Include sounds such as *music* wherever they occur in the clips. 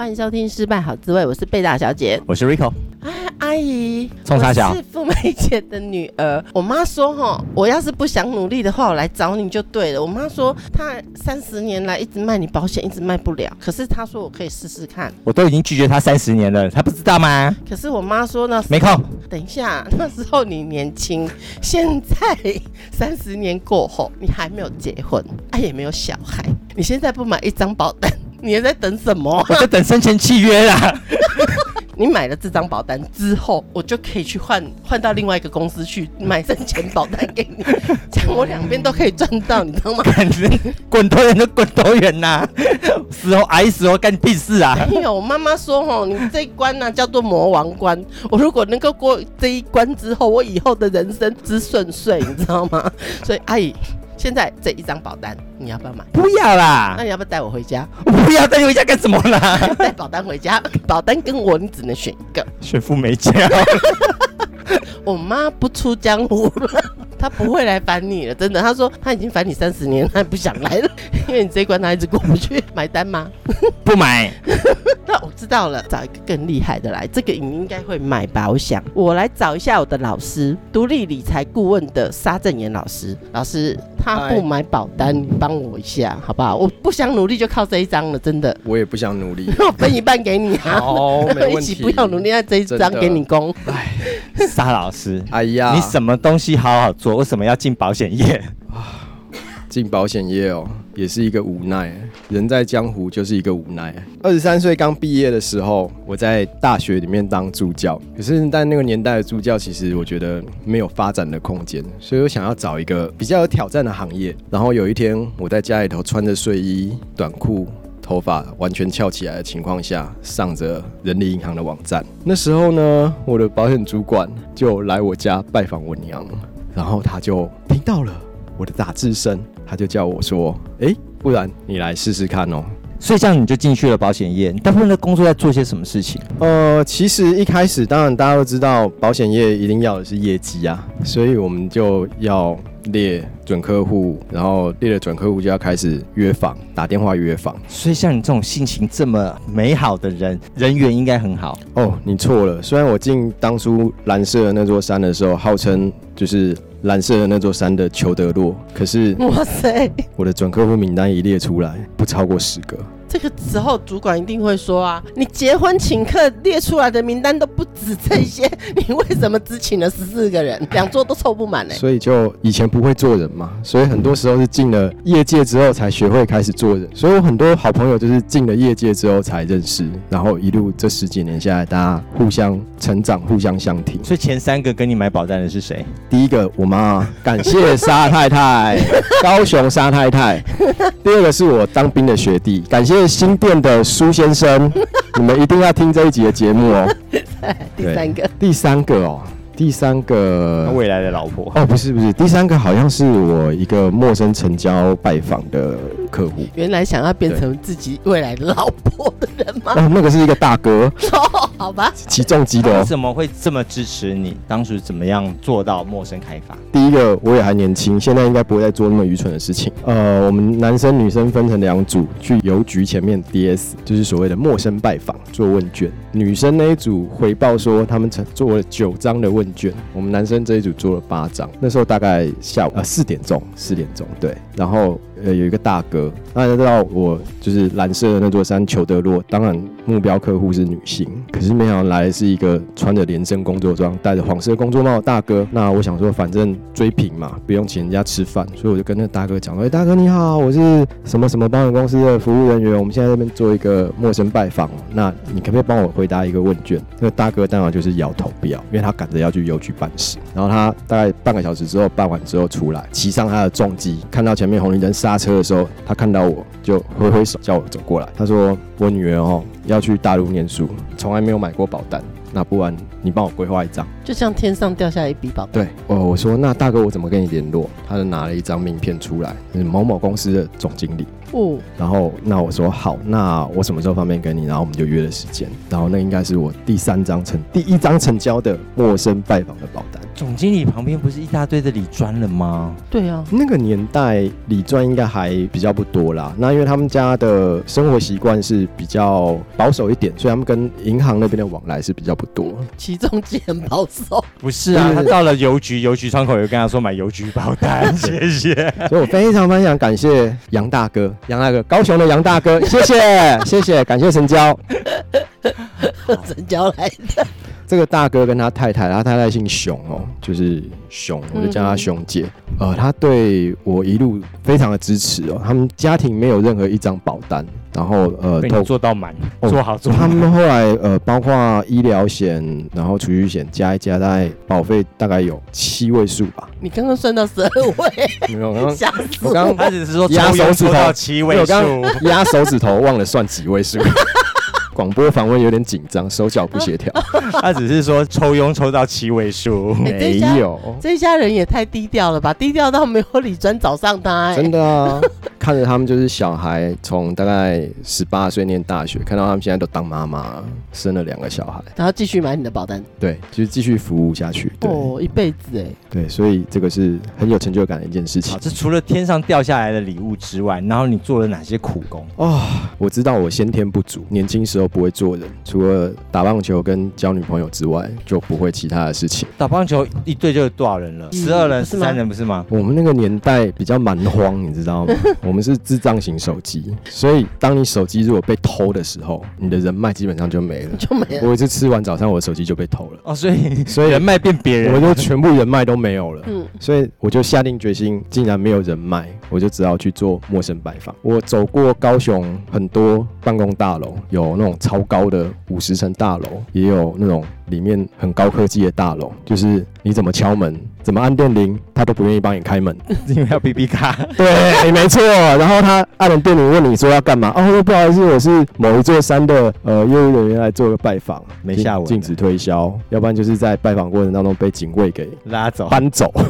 欢迎收听《失败好滋味》，我是贝大小姐，我是 Rico。哎，阿姨，冲三小，我是富美姐的女儿。我妈说：“哈，我要是不想努力的话，我来找你就对了。”我妈说：“她三十年来一直卖你保险，一直卖不了。可是她说我可以试试看。”我都已经拒绝她三十年了，她不知道吗？可是我妈说呢，没空。等一下，那时候你年轻，现在三十年过后，你还没有结婚，啊，也没有小孩，你现在不买一张保单？你还在等什么？*laughs* 我在等生前契约啦。*laughs* 你买了这张保单之后，我就可以去换换到另外一个公司去买生前保单给你，*laughs* 这样我两边都可以赚到，你知道吗？感觉滚多远就滚多远呐！死后挨死哦干你屁事啊！没有，我妈妈说哦，你这一关呢、啊、叫做魔王关，我如果能够过这一关之后，我以后的人生之顺遂，你知道吗？所以阿姨。现在这一张保单，你要不要买？不要啦。那你要不要带我回家？我不要带你回家干什么啦？带保单回家，*laughs* 保单跟我，你只能选一个。选富美家。*laughs* 我妈不出江湖了，她不会来烦你了，真的。他说他已经烦你三十年，他不想来了，*laughs* 因为你这一关他一直过不去。买单吗？*laughs* 不买。那我知道了，找一个更厉害的来。这个你应该会买吧？我想我来找一下我的老师，独立理财顾问的沙正言老师。老师。他不买保单，你帮我一下好不好？我不想努力，就靠这一张了，真的。我也不想努力，*laughs* 我分一半给你啊！好，没问题。一起不要努力，那这一张给你供。哎，沙老师，哎呀，你什么东西好好做，我为什么要进保险业？进保险业哦，也是一个无奈。人在江湖就是一个无奈。二十三岁刚毕业的时候，我在大学里面当助教。可是，在那个年代的助教，其实我觉得没有发展的空间，所以我想要找一个比较有挑战的行业。然后有一天，我在家里头穿着睡衣、短裤，头发完全翘起来的情况下，上着人力银行的网站。那时候呢，我的保险主管就来我家拜访我娘，然后他就听到了我的打字声。他就叫我说：“哎、欸，不然你来试试看哦。”所以这样你就进去了保险业。你大部分的工作在做些什么事情？呃，其实一开始，当然大家都知道，保险业一定要的是业绩啊，所以我们就要列准客户，然后列了准客户就要开始约访，打电话约访。所以像你这种性情这么美好的人，人缘应该很好哦。你错了，虽然我进当初蓝色的那座山的时候，号称就是。蓝色的那座山的裘德洛，可是哇塞，我的准客户名单一列出来，不超过十个。这个时候，主管一定会说啊，你结婚请客列出来的名单都不止这些，*laughs* 你为什么只请了十四个人，两桌都凑不满呢？所以就以前不会做人嘛，所以很多时候是进了业界之后才学会开始做人。所以我很多好朋友就是进了业界之后才认识，然后一路这十几年下来，大家互相成长，互相相挺。所以前三个跟你买保单的是谁？第一个我妈，感谢沙太太，*laughs* 高雄沙太太。第二个是我当兵的学弟，感谢。新店的苏先生，*laughs* 你们一定要听这一集的节目哦。*laughs* 第三个，第三个哦。第三个未来的老婆哦，不是不是，第三个好像是我一个陌生成交拜访的客户。原来想要变成自己未来的老婆的人吗？哦，那个是一个大哥。哦，*laughs* 好吧。起重机的。为什么会这么支持你？当时怎么样做到陌生开发？第一个，我也还年轻，现在应该不会再做那么愚蠢的事情。呃，我们男生女生分成两组，去邮局前面 DS，就是所谓的陌生拜访，做问卷。女生那一组回报说，他们曾做了九张的问卷，我们男生这一组做了八张。那时候大概下午呃四点钟，四点钟对，然后。呃，有一个大哥，大家知道我就是蓝色的那座山裘德洛，当然目标客户是女性，可是没想到来是一个穿着连身工作装、戴着黄色工作帽的大哥。那我想说，反正追平嘛，不用请人家吃饭，所以我就跟那大哥讲说：“哎、大哥你好，我是什么什么保险公司的服务人员，我们现在这边做一个陌生拜访，那你可不可以帮我回答一个问卷？”那个大哥当然就是摇头不要，因为他赶着要去邮局办事。然后他大概半个小时之后办完之后出来，骑上他的重机，看到前面红绿灯闪刹车的时候，他看到我就挥挥手叫我走过来。他说：“我女儿哦要去大陆念书，从来没有买过保单，那不然你帮我规划一张，就像天上掉下一笔保单。对，哦我说那大哥我怎么跟你联络？他就拿了一张名片出来，是某某公司的总经理。哦，然后那我说好，那我什么时候方便跟你？然后我们就约了时间。然后那应该是我第三张成第一张成交的陌生拜访的保单。总经理旁边不是一大堆的理专了吗？对啊，那个年代理专应该还比较不多啦。那因为他们家的生活习惯是比较保守一点，所以他们跟银行那边的往来是比较不多。其中几很保守？不是啊，他到了邮局，邮局窗口又跟他说买邮局保单，谢谢。*laughs* 所以我非常非常感谢杨大哥。杨大哥，高雄的杨大哥，谢谢谢谢，感谢成交，*laughs* 成交来的。这个大哥跟他太太，他太太姓熊哦，就是熊，我就叫他熊姐。呃，他对我一路非常的支持哦。他们家庭没有任何一张保单，然后呃，都做到满，做好做。他们后来呃，包括医疗险，然后储蓄险加一加，大概保费大概有七位数吧。你刚刚算到十二位？没有，刚刚 *laughs* 我！我刚刚他只是说压手指头七位数，压手指头忘了算几位数。广播访问有点紧张，手脚不协调。*laughs* 他只是说抽佣抽到七位数，*laughs* 没有。这一家人也太低调了吧？低调到没有李专找上他，欸。真的啊，看着他们就是小孩，从大概十八岁念大学，看到他们现在都当妈妈，生了两个小孩，然后继续买你的保单。对，就是继续服务下去。对哦，一辈子哎。对，所以这个是很有成就感的一件事情。这除了天上掉下来的礼物之外，然后你做了哪些苦工？哦，我知道我先天不足，年轻时候不会做人，除了打棒球跟交女朋友之外，就不会其他的事情。打棒球一队就有多少人了？十二人、十三人不是吗？我们那个年代比较蛮荒，你知道吗？*laughs* 我们是智障型手机，所以当你手机如果被偷的时候，你的人脉基本上就没了，就没了。我一次吃完早餐，我的手机就被偷了。哦，所以所以 *laughs* 人脉变别人，我就全部人脉都没有了。嗯，所以我就下定决心，竟然没有人脉，我就只好去做陌生拜访。我走过高雄很多办公大楼，有那种超高的五十层大楼，也有那种里面很高科技的大楼，就是你怎么敲门，怎么按电铃，他都不愿意帮你开门，*laughs* 因为要 BB 卡。*laughs* 对，没错。然后他按了电铃，问你说要干嘛？哦，不好意思，我是某一座山的呃业务人员来做个拜访，没下文，禁止推销，要不然就是在拜访过程当中被警卫给拉走、搬走。*laughs*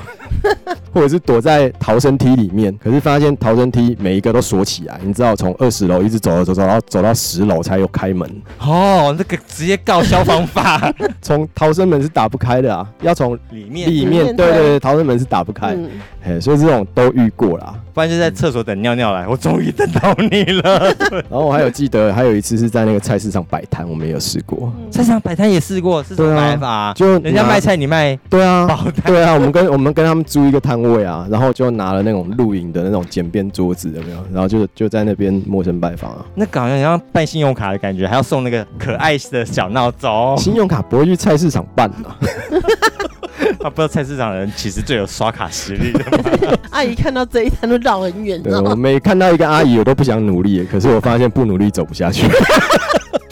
或者是躲在逃生梯里面，可是发现逃生梯每一个都锁起来，你知道从二十楼一直走走走，然后走到十楼才有开门。哦，那个直接告消防法，*laughs* 从逃生门是打不开的啊，要从里面。里面，对对对，逃生门是打不开。嗯。嘿，所以这种都遇过啦，不然就在厕所等尿尿来。我终于等到你了。*laughs* 然后我还有记得，还有一次是在那个菜市场摆摊，我们也有试过。菜市场摆摊也试过，是什么摆法？就人家卖菜，你卖对啊，对啊，我们跟我们跟他们租一个摊位啊，然后就拿了那种露营的那种简便桌子，有没有？然后就就在那边陌生拜访啊。那搞得像办信用卡的感觉，还要送那个可爱的小闹钟。信用卡不会去菜市场办的。*laughs* 他不知道菜市场人其实最有刷卡实力的。*laughs* 阿姨看到这一摊都绕很远。对，我每看到一个阿姨，我都不想努力，可是我发现不努力走不下去。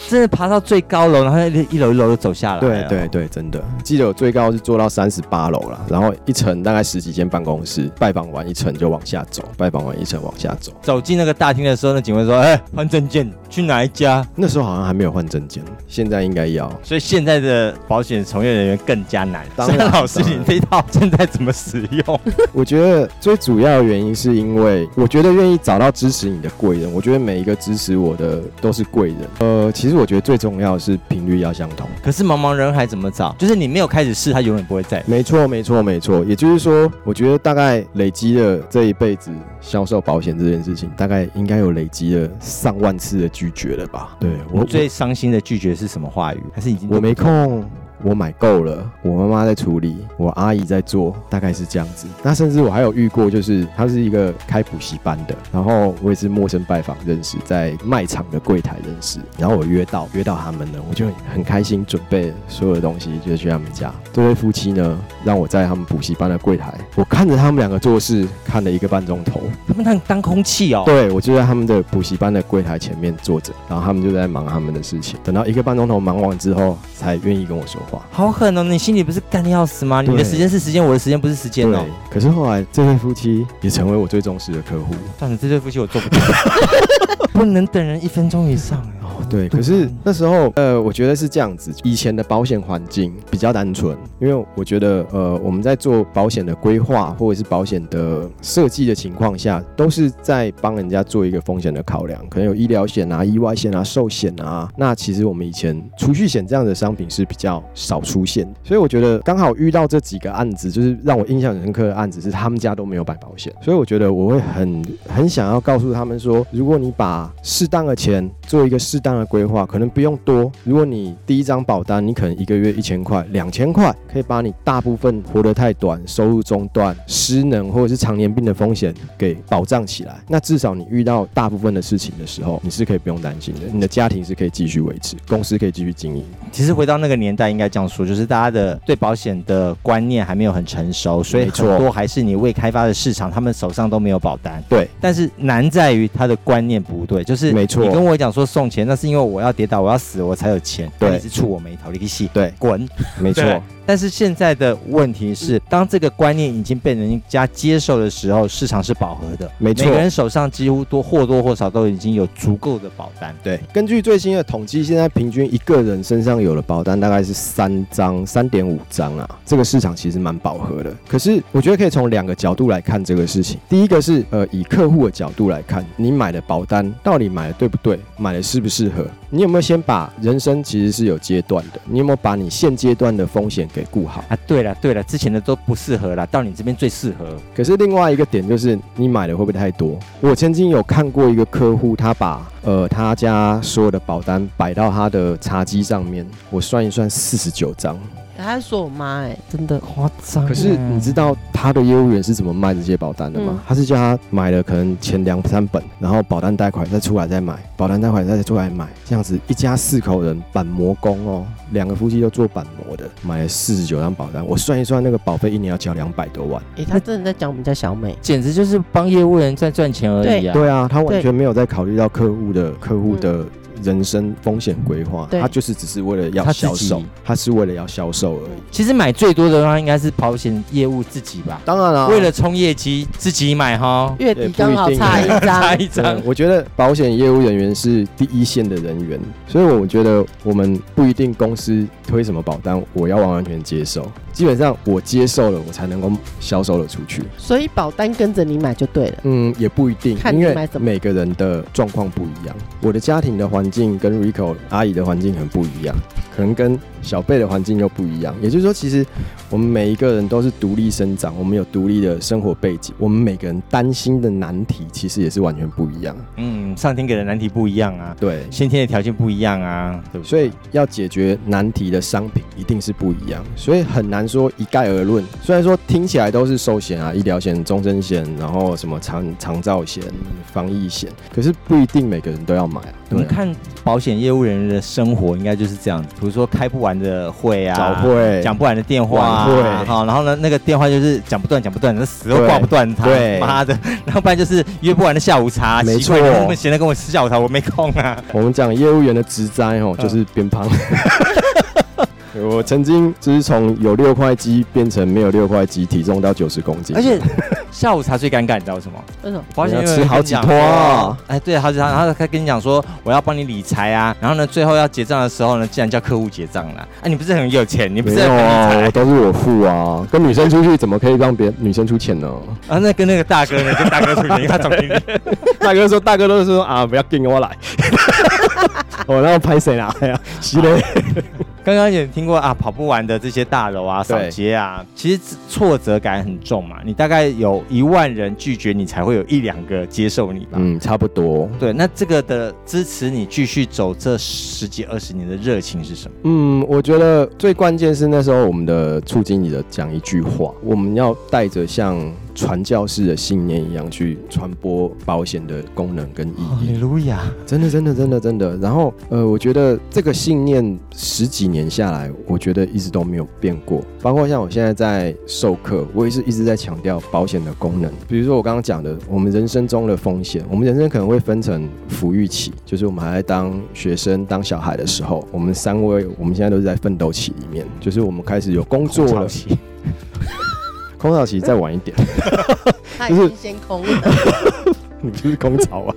真的爬到最高楼，然后一楼一楼就走下来。对对对，真的。记得我最高是做到三十八楼了，然后一层大概十几间办公室，拜访完一层就往下走，拜访完一层往下走。走进那个大厅的时候，那警卫说：“哎，换证件，去哪一家？”那时候好像还没有换证件，现在应该要。所以现在的保险从业人员更加难。当然，老师，你这一套现在怎么使用？我觉得最主要的原因是因为，我觉得愿意找到支持你的贵人。我觉得每一个支持我的都是贵人。呃，其实。我觉得最重要的是频率要相同。可是茫茫人海怎么找？就是你没有开始试，他永远不会在。没错，没错，没错。也就是说，我觉得大概累积了这一辈子销售保险这件事情，大概应该有累积了上万次的拒绝了吧？对，我最伤心的拒绝是什么话语？还是已经我没空。我买够了，我妈妈在处理，我阿姨在做，大概是这样子。那甚至我还有遇过，就是他是一个开补习班的，然后我也是陌生拜访认识，在卖场的柜台认识，然后我约到约到他们呢，我就很开心，准备所有的东西，就去他们家。这对夫妻呢，让我在他们补习班的柜台，我看着他们两个做事，看了一个半钟头。他们当当空气哦。对，我就在他们的补习班的柜台前面坐着，然后他们就在忙他们的事情。等到一个半钟头忙完之后，才愿意跟我说。好狠哦！你心里不是干的要死吗？你的时间是时间，我的时间不是时间哦。可是后来这对夫妻也成为我最忠实的客户。算了，这对夫妻我做不到，*laughs* 不能等人一分钟以上。对，可是那时候，呃，我觉得是这样子，以前的保险环境比较单纯，因为我觉得，呃，我们在做保险的规划或者是保险的设计的情况下，都是在帮人家做一个风险的考量，可能有医疗险啊、意外险啊、寿险啊。那其实我们以前储蓄险这样的商品是比较少出现，所以我觉得刚好遇到这几个案子，就是让我印象深刻的案子是他们家都没有买保险，所以我觉得我会很很想要告诉他们说，如果你把适当的钱做一个适当的规划，可能不用多。如果你第一张保单，你可能一个月一千块、两千块，可以把你大部分活得太短、收入中断、失能或者是常年病的风险给保障起来。那至少你遇到大部分的事情的时候，你是可以不用担心的。你的家庭是可以继续维持，公司可以继续经营。其实回到那个年代，应该这样说，就是大家的对保险的观念还没有很成熟，所以很多还是你未开发的市场，他们手上都没有保单。对，但是难在于他的观念不对，就是没错。你跟我讲说送钱，那是因为我要跌倒，我要死，我才有钱。对，你是触我眉头，你去对，滚，没错。但是现在的问题是，当这个观念已经被人家接受的时候，市场是饱和的，没错。每个人手上几乎多或多或少都已经有足够的保单。对，根据最新的统计，现在平均一个人身上有的保单大概是三张、三点五张啊。这个市场其实蛮饱和的。可是我觉得可以从两个角度来看这个事情。第一个是呃，以客户的角度来看，你买的保单到底买的对不对，买的适不适合？你有没有先把人生其实是有阶段的？你有没有把你现阶段的风险给给顾好啊！对了对了，之前的都不适合了，到你这边最适合。可是另外一个点就是，你买的会不会太多？我曾经有看过一个客户，他把呃他家所有的保单摆到他的茶几上面，我算一算，四十九张。他是说我妈哎，真的夸张。可是你知道他的业务员是怎么卖这些保单的吗？嗯、他是叫他买了可能前两三本，然后保单贷款再出来再买，保单贷款再出来买，这样子一家四口人板模工哦，两个夫妻都做板模的，买了四十九张保单。我算一算，那个保费一年要交两百多万。哎、欸，他真的在讲我们家小美，简直就是帮业务员在赚钱而已啊！对啊，他完全没有在考虑到客户的客户的。人生风险规划，他就是只是为了要销售，他是为了要销售而已。其实买最多的话，应该是保险业务自己吧？当然了，为了冲业绩，自己买哈。月底刚好差一张，*laughs* 差一张。*laughs* 我觉得保险业务人员是第一线的人员，所以我觉得我们不一定公司推什么保单，我要完完全接受。基本上我接受了，我才能够销售了出去。所以保单跟着你买就对了。嗯，也不一定，因为每个人的状况不一样。我的家庭的环境跟 Rico 阿姨的环境很不一样，可能跟小辈的环境又不一样。也就是说，其实我们每一个人都是独立生长，我们有独立的生活背景，我们每个人担心的难题其实也是完全不一样。嗯，上天给的难题不一样啊，对，先天的条件不一样啊，对不对？所以要解决难题的商品一定是不一样，所以很难说一概而论。虽然说听起来都是寿险啊、医疗险、终身险，然后什么长长照险、防疫险，可是不一定每个人都要买啊。你看保险业务人员的生活应该就是这样子，比如说开不完的会啊，早会，讲不完的电话啊，好，然后呢，那个电话就是讲不断，讲不断，那死都挂不断，他妈的，*laughs* 然后不然就是约不完的下午茶，没错，他们闲的跟我吃下午茶，我没空啊。我们讲业务员的职灾哦，就是变胖。*laughs* 我曾经就是从有六块肌变成没有六块肌，体重到九十公斤。而且下午茶最尴尬，你知道为什么？为什么？保险要吃好几托。哎，对，好几托。然后他跟你讲说，我要帮你理财啊。然后呢，最后要结账的时候呢，竟然叫客户结账了。哎，你不是很有钱？你不是很有啊？都是我付啊。跟女生出去怎么可以让别女生出钱呢？啊，那跟那个大哥呢？跟大哥出钱，他总经理。*laughs* 大哥说，大哥都是说啊，不要跟我来。*laughs* 我然后拍谁啦？哎呀，是嘞。刚刚也听过啊，跑不完的这些大楼啊，扫街啊，其实挫折感很重嘛。你大概有一万人拒绝你，才会有一两个接受你吧？嗯，差不多。对，那这个的支持你继续走这十几二十年的热情是什么？嗯，我觉得最关键是那时候我们的促经理的讲一句话，我们要带着像。传教士的信念一样去传播保险的功能跟意义。哈利路亚！真的，真的，真的，真的。然后，呃，我觉得这个信念十几年下来，我觉得一直都没有变过。包括像我现在在授课，我也是一直在强调保险的功能。比如说我刚刚讲的，我们人生中的风险，我们人生可能会分成抚育期，就是我们还在当学生、当小孩的时候，我们三位，我们现在都是在奋斗期里面，就是我们开始有工作了。空巢期再晚一点，他已经先空了，*laughs* 你就是空巢啊。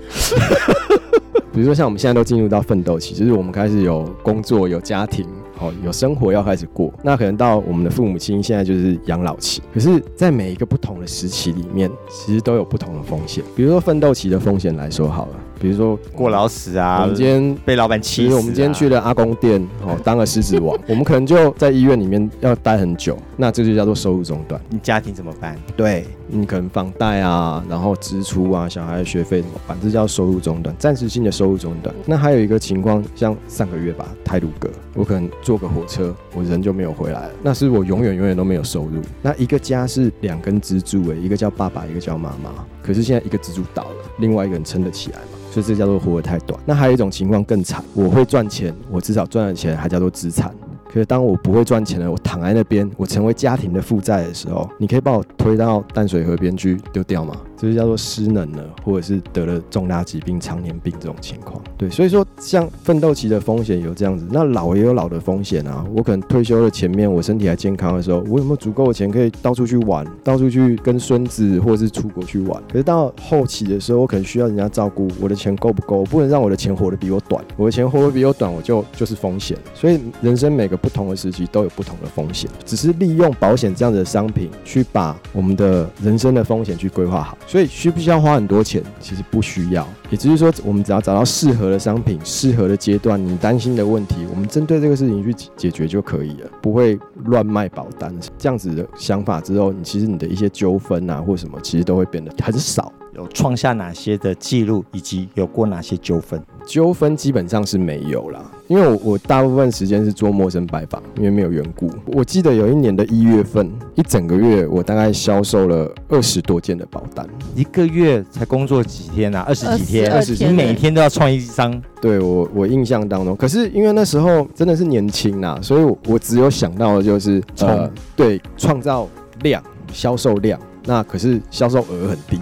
比如说像我们现在都进入到奋斗期，就是我们开始有工作、有家庭。哦，有生活要开始过，那可能到我们的父母亲现在就是养老期。可是，在每一个不同的时期里面，其实都有不同的风险。比如说奋斗期的风险来说好了，比如说过劳死啊，我们今天被老板气死，我们今天去了阿公店，哦，*laughs* 当了狮子王，我们可能就在医院里面要待很久，那这就叫做收入中断。你家庭怎么办？对，你可能房贷啊，然后支出啊，小孩的学费怎么办？这叫收入中断，暂时性的收入中断。那还有一个情况，像上个月吧，泰鲁阁，我可能坐个火车，我人就没有回来了，那是我永远永远都没有收入。那一个家是两根支柱诶，一个叫爸爸，一个叫妈妈。可是现在一个支柱倒了，另外一个人撑得起来嘛？所以这叫做活得太短。那还有一种情况更惨，我会赚钱，我至少赚了钱，还叫做资产。可是当我不会赚钱了，我躺在那边，我成为家庭的负债的时候，你可以把我推到淡水河边去丢掉吗？就是叫做失能了，或者是得了重大疾病、常年病这种情况。对，所以说像奋斗期的风险有这样子，那老也有老的风险啊。我可能退休的前面，我身体还健康的时候，我有没有足够的钱可以到处去玩，到处去跟孙子或者是出国去玩？可是到后期的时候，我可能需要人家照顾，我的钱够不够？我不能让我的钱活得比我短，我的钱活得比我短，我就就是风险。所以人生每个不同的时期都有不同的风险，只是利用保险这样子的商品去把我们的人生的风险去规划好。所以需不需要花很多钱？其实不需要。也就是说，我们只要找到适合的商品、适合的阶段，你担心的问题，我们针对这个事情去解决就可以了，不会乱卖保单。这样子的想法之后，你其实你的一些纠纷啊或什么，其实都会变得很少。有创下哪些的记录，以及有过哪些纠纷？纠纷基本上是没有啦，因为我我大部分时间是做陌生拜访，因为没有缘故。我记得有一年的一月份，一整个月我大概销售了二十多件的保单。一个月才工作几天啊？二十几天，二十，你每天都要创一张。对我我印象当中，可是因为那时候真的是年轻呐，所以我我只有想到的就是呃，对，创造量，销售量。那可是销售额很低。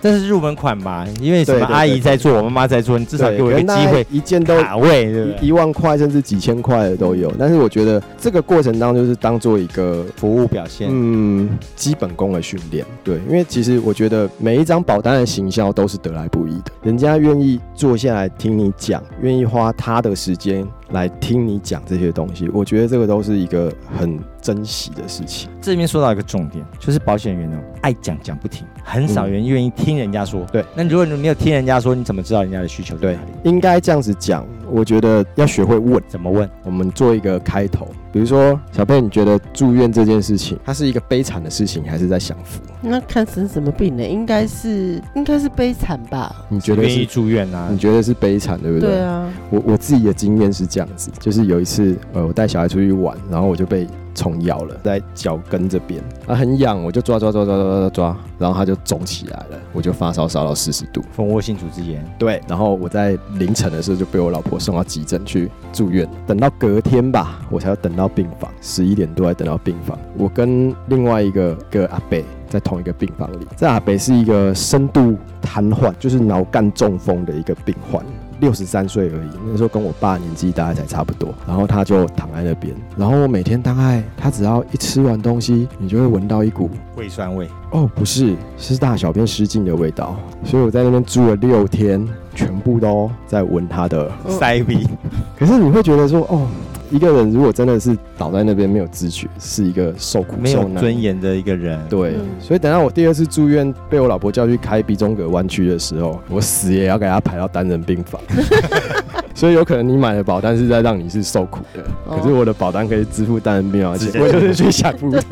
这是入门款吧？因为什么阿姨在做，我妈妈在做，你至少给我一个机会，一件都卡位，一万块甚至几千块的都有。但是我觉得这个过程当中就是当做一个服务表现，嗯，基本功的训练。对，因为其实我觉得每一张保单的行销都是得来不易的，人家愿意坐下来听你讲，愿意花他的时间来听你讲这些东西，我觉得这个都是一个很珍惜的事情。这里面说到一个重点，就是保险员呢爱讲讲不停，很少人愿意听人家说。对，那如果你没有听人家说，你怎么知道人家的需求？对，应该这样子讲。我觉得要学会问，怎么问？我们做一个开头，比如说小佩，你觉得住院这件事情，它是一个悲惨的事情，还是在享福？那看生什么病呢？应该是应该是悲惨吧？你觉得是住院啊？你觉得是悲惨，对不对？对啊。我我自己的经验是这样子，就是有一次，呃，我带小孩出去玩，然后我就被虫咬了，在脚跟这边，啊很痒，我就抓抓抓抓抓抓抓，然后它就肿起来了，我就发烧烧到四十度，蜂窝性组织炎。对，然后我在凌晨的时候就被我老婆送到急诊去住院，等到隔天吧，我才要等到病房，十一点多才等到病房。我跟另外一个个阿伯在同一个病房里，这阿北是一个深度瘫痪，就是脑干中风的一个病患。六十三岁而已，那时候跟我爸年纪大概才差不多。然后他就躺在那边，然后我每天大概他只要一吃完东西，你就会闻到一股胃酸味。哦，不是，是大小便失禁的味道。所以我在那边住了六天，全部都在闻他的塞鼻。*laughs* 可是你会觉得说，哦。一个人如果真的是倒在那边没有知觉，是一个受苦受难、没有尊严的一个人。对，嗯、所以等到我第二次住院，被我老婆叫去开鼻中隔弯曲的时候，我死也要给他排到单人病房。*laughs* 所以有可能你买的保单是在让你是受苦的，哦、可是我的保单可以支付单人病房钱，我就是去享福的。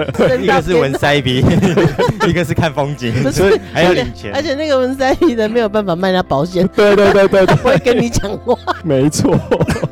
一个是闻塞鼻，*laughs* 一个是看风景，所以还要领钱。而且那个闻塞鼻的没有办法卖他保险，对对对对，不 *laughs* 会跟你讲话。*laughs* 没错，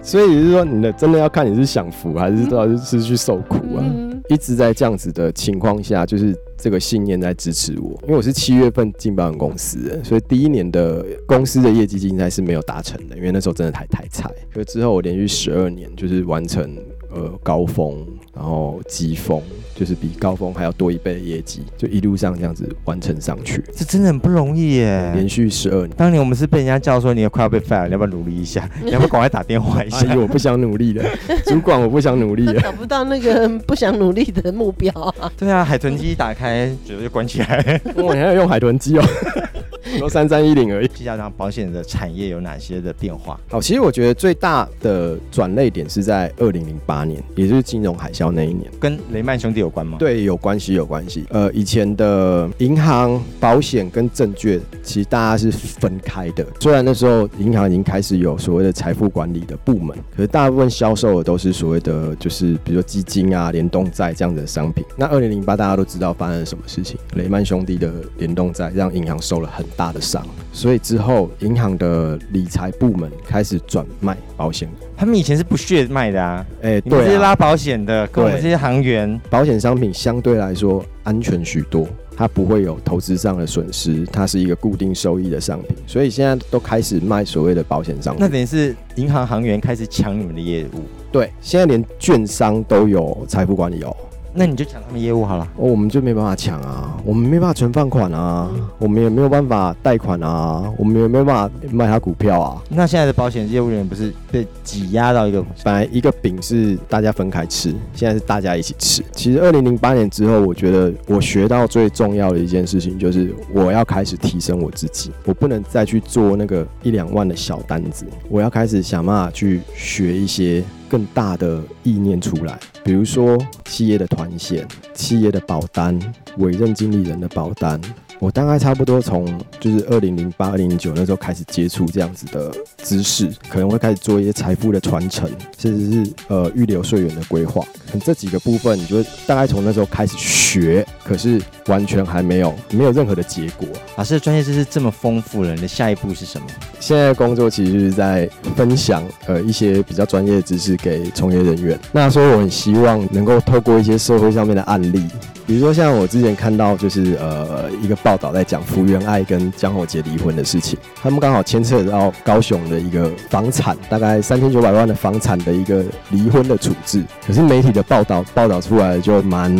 所以就是说，你的真的要看你是享福还是到底是去受苦啊？嗯、一直在这样子的情况下，就是。这个信念在支持我，因为我是七月份进保险公司的，所以第一年的公司的业绩竞赛是没有达成的，因为那时候真的太太菜。所以之后我连续十二年就是完成呃高峰，然后急峰，就是比高峰还要多一倍的业绩，就一路上这样子完成上去。这真的很不容易耶！连续十二年，当年我们是被人家叫说你也快要被 fire 了，你要不要努力一下？*laughs* 你要不要赶快打电话一下？因为我不想努力了，*laughs* 主管我不想努力了，找不到那个不想努力的目标啊。对啊，海豚机一打开。嘴就关起来，我还要用海豚机哦。*laughs* 都三三一零而已。接下来，保险的产业有哪些的变化？好，其实我觉得最大的转捩点是在二零零八年，也就是金融海啸那一年，跟雷曼兄弟有关吗？对，有关系，有关系。呃，以前的银行、保险跟证券，其实大家是分开的。虽然那时候银行已经开始有所谓的财富管理的部门，可是大部分销售的都是所谓的，就是比如说基金啊、联动债这样子的商品。那二零零八大家都知道发生了什么事情，雷曼兄弟的联动债让银行受了很大的伤，所以之后银行的理财部门开始转卖保险。他们以前是不屑卖的啊，哎、欸，对，这些拉保险的，跟我们这些行员，保险商品相对来说安全许多，它不会有投资上的损失，它是一个固定收益的商品，所以现在都开始卖所谓的保险商品。那等于是银行行员开始抢你们的业务？对，现在连券商都有财富管理哦。那你就抢他们业务好了。哦，我们就没办法抢啊，我们没办法存放款啊，我们也没有办法贷款啊，我们也没有办法卖他股票啊。那现在的保险业务员不是被挤压到一个，本来一个饼是大家分开吃，现在是大家一起吃。其实二零零八年之后，我觉得我学到最重要的一件事情就是我要开始提升我自己，我不能再去做那个一两万的小单子，我要开始想办法去学一些。更大的意念出来，比如说企业的团险、企业的保单、委任经理人的保单。我大概差不多从就是二零零八、二零零九那时候开始接触这样子的知识，可能会开始做一些财富的传承，甚至是呃预留税源的规划。这几个部分，你就大概从那时候开始学，可是完全还没有没有任何的结果。老师的专业知识这么丰富了，你的下一步是什么？现在工作其实就是在分享呃一些比较专业的知识给从业人员。那所以我很希望能够透过一些社会上面的案例。比如说，像我之前看到，就是呃一个报道在讲福原爱跟江宏杰离婚的事情，他们刚好牵扯到高雄的一个房产，大概三千九百万的房产的一个离婚的处置。可是媒体的报道报道出来就蛮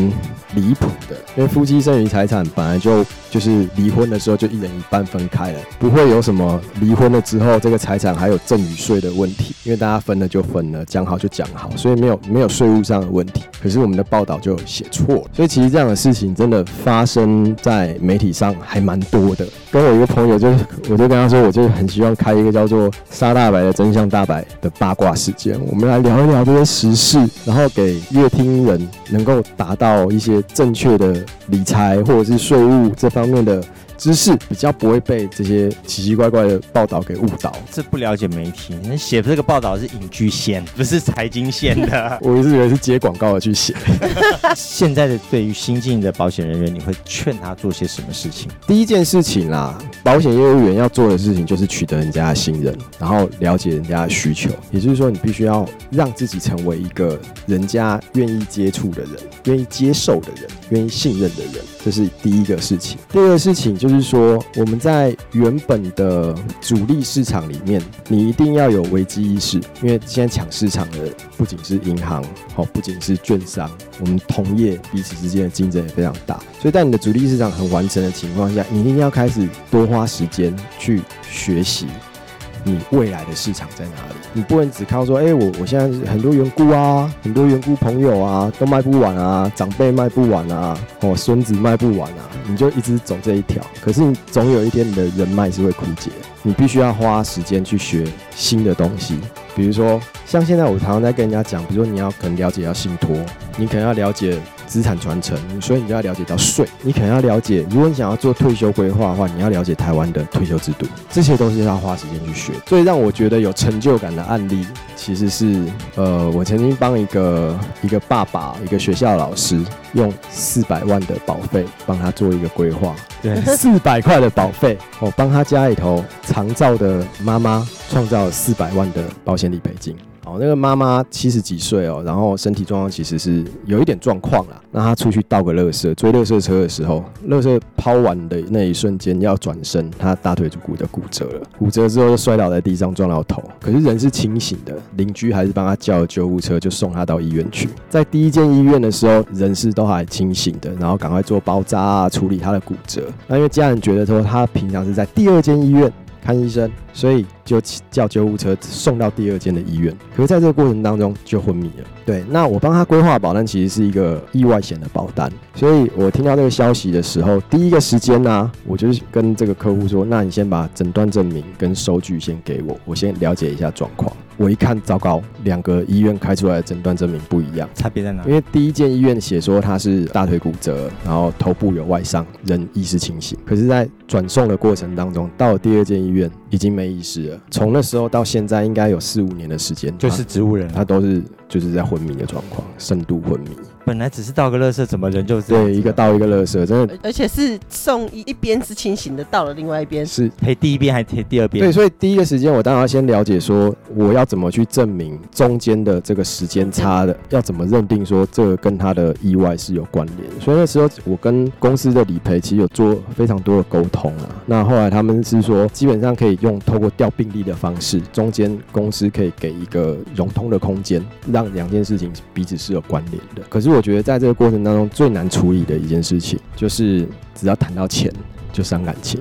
离谱的，因为夫妻剩余财产本来就就是离婚的时候就一人一半分开了，不会有什么离婚了之后这个财产还有赠与税的问题，因为大家分了就分了，讲好就讲好，所以没有没有税务上的问题。可是我们的报道就写错，所以其实。这样的事情真的发生在媒体上还蛮多的。跟我一个朋友就，我就跟他说，我就很希望开一个叫做“沙大白的真相大白”的八卦事件，我们来聊一聊这些时事，然后给乐听人能够达到一些正确的理财或者是税务这方面的。知识比较不会被这些奇奇怪怪的报道给误导。这不了解媒体，你写这个报道是隐居线，不是财经线的。*laughs* 我一直以为是接广告的去写。*laughs* 现在的对于新进的保险人员，你会劝他做些什么事情？第一件事情啦，保险业务员要做的事情就是取得人家的信任，然后了解人家的需求。也就是说，你必须要让自己成为一个人家愿意接触的人，愿意接受的人，愿意信任的人。这是第一个事情。第二个事情就就是说，我们在原本的主力市场里面，你一定要有危机意识，因为现在抢市场的不仅是银行，哦，不仅是券商，我们同业彼此之间的竞争也非常大。所以在你的主力市场很完成的情况下，你一定要开始多花时间去学习。你未来的市场在哪里？你不能只靠说，哎、我我现在很多缘故啊，很多缘故朋友啊，都卖不完啊，长辈卖不完啊，哦，孙子卖不完啊，你就一直走这一条。可是你总有一天，你的人脉是会枯竭，你必须要花时间去学新的东西。比如说，像现在我常常在跟人家讲，比如说你要可能了解要信托，你可能要了解。资产传承，所以你就要了解到税。你可能要了解，如果你想要做退休规划的话，你要了解台湾的退休制度。这些东西要花时间去学。最让我觉得有成就感的案例，其实是呃，我曾经帮一个一个爸爸，一个学校老师，用四百万的保费帮他做一个规划。对，*laughs* 四百块的保费，我帮他家里头长照的妈妈创造了四百万的保险理赔金。哦，那个妈妈七十几岁哦，然后身体状况其实是有一点状况啦。那她出去倒个垃圾，追垃圾车的时候，垃圾抛完的那一瞬间要转身，她大腿就骨的骨折了。骨折之后就摔倒在地上，撞到头。可是人是清醒的，邻居还是帮她叫了救护车，就送她到医院去。在第一间医院的时候，人是都还清醒的，然后赶快做包扎啊，处理她的骨折。那因为家人觉得说她平常是在第二间医院。看医生，所以就叫救护车送到第二间的医院。可是在这个过程当中就昏迷了。对，那我帮他规划保单其实是一个意外险的保单，所以我听到这个消息的时候，第一个时间呢、我就跟这个客户说，那你先把诊断证明跟收据先给我，我先了解一下状况。我一看，糟糕，两个医院开出来的诊断证明不一样，差别在哪？因为第一间医院写说他是大腿骨折，然后头部有外伤，人意识清醒。可是，在转送的过程当中，到了第二间医院已经没意识了。从那时候到现在，应该有四五年的时间，就是植物人，他都是就是在昏迷的状况，深度昏迷。本来只是倒个垃圾，怎么人就对一个倒一个垃圾，真的，而且是送一一边是清醒的，到了另外一边是赔第一边还赔第二边？对，所以第一个时间我当然要先了解说，我要怎么去证明中间的这个时间差的，要怎么认定说这个跟他的意外是有关联。所以那时候我跟公司的理赔其实有做非常多的沟通啊。那后来他们是说，基本上可以用透过调病历的方式，中间公司可以给一个融通的空间，让两件事情彼此是有关联的。可是我觉得在这个过程当中最难处理的一件事情，就是只要谈到钱就伤感情。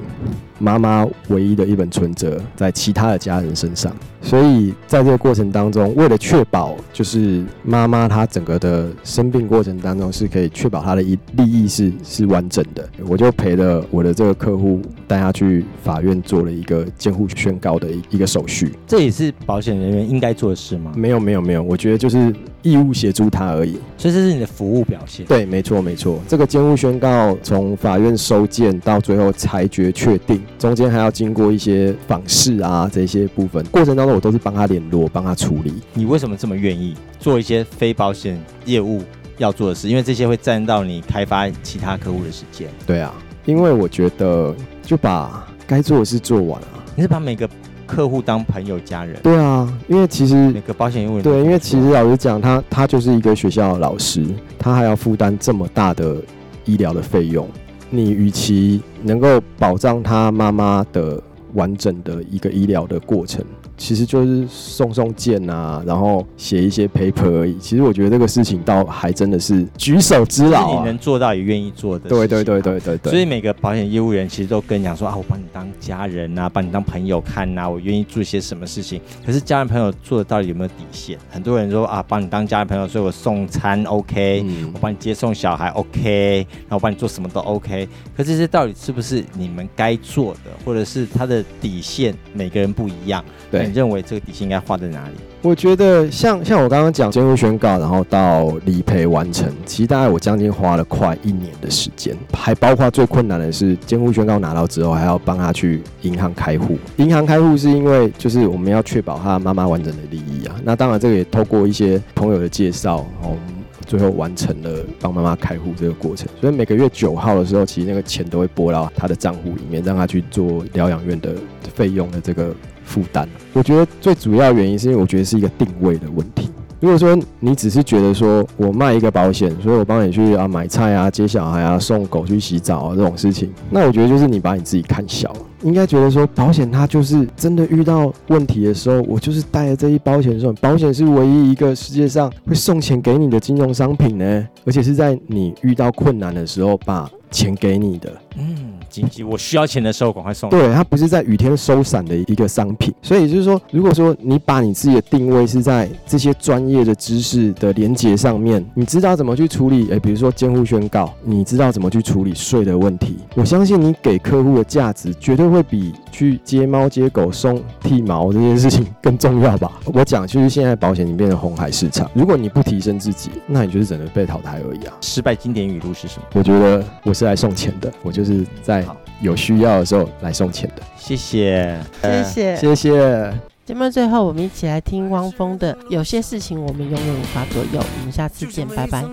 妈妈唯一的一本存折在其他的家人身上，所以在这个过程当中，为了确保就是妈妈她整个的生病过程当中是可以确保她的利益是是完整的，我就陪了我的这个客户带他去法院做了一个监护宣告的一一个手续。这也是保险人员应该做的事吗？没有没有没有，我觉得就是义务协助他而已。所以这是你的服务表现。对，没错没错。这个监护宣告从法院收件到最后裁决确定。中间还要经过一些访视啊，这些部分过程当中，我都是帮他联络，帮他处理。你为什么这么愿意做一些非保险业务要做的事？因为这些会占到你开发其他客户的时间。对啊，因为我觉得就把该做的事做完啊。你是把每个客户当朋友家人？对啊，因为其实每个保险业务员对，因为其实老实讲，他他就是一个学校的老师，他还要负担这么大的医疗的费用。你与其能够保障他妈妈的完整的一个医疗的过程。其实就是送送件啊，然后写一些 paper 而已。其实我觉得这个事情倒还真的是举手之劳，啊，你能做到也愿意做的。对对对对对对。所以每个保险业务员其实都跟你讲说啊，我把你当家人啊，把你当朋友看啊，我愿意做一些什么事情。可是家人朋友做的到底有没有底线？很多人说啊，帮你当家人朋友，所以我送餐 OK，嗯，我帮你接送小孩 OK，然后我帮你做什么都 OK。可这些到底是不是你们该做的，或者是他的底线？每个人不一样。对。你认为这个底薪应该画在哪里？我觉得像像我刚刚讲监护宣告，然后到理赔完成，其实大概我将近花了快一年的时间，还包括最困难的是监护宣告拿到之后，还要帮他去银行开户。银行开户是因为就是我们要确保他妈妈完整的利益啊。那当然这个也透过一些朋友的介绍，然后最后完成了帮妈妈开户这个过程。所以每个月九号的时候，其实那个钱都会拨到他的账户里面，让他去做疗养院的费用的这个。负担，我觉得最主要原因是因为我觉得是一个定位的问题。如果说你只是觉得说我卖一个保险，所以我帮你去啊买菜啊、接小孩啊、送狗去洗澡啊这种事情，那我觉得就是你把你自己看小了。应该觉得说保险它就是真的遇到问题的时候，我就是带着这一保险送。保险是唯一一个世界上会送钱给你的金融商品呢，而且是在你遇到困难的时候把钱给你的。嗯。紧急，我需要钱的时候赶快送。对，它不是在雨天收伞的一个商品，所以就是说，如果说你把你自己的定位是在这些专业的知识的连接上面，你知道怎么去处理，诶，比如说监护宣告，你知道怎么去处理税的问题，我相信你给客户的价值绝对会比去接猫接狗送剃毛这件事情更重要吧。*laughs* 我讲，就是现在保险已经变成红海市场，如果你不提升自己，那你就是只能被淘汰而已啊。失败经典语录是什么？我觉得我是来送钱的，我就是在。有需要的时候来送钱的，谢谢，谢谢，谢谢。节目最后，我们一起来听汪峰的《有些事情我们永远无法左右》。我们下次见，拜拜。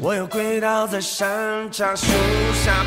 我又跪倒在山楂树下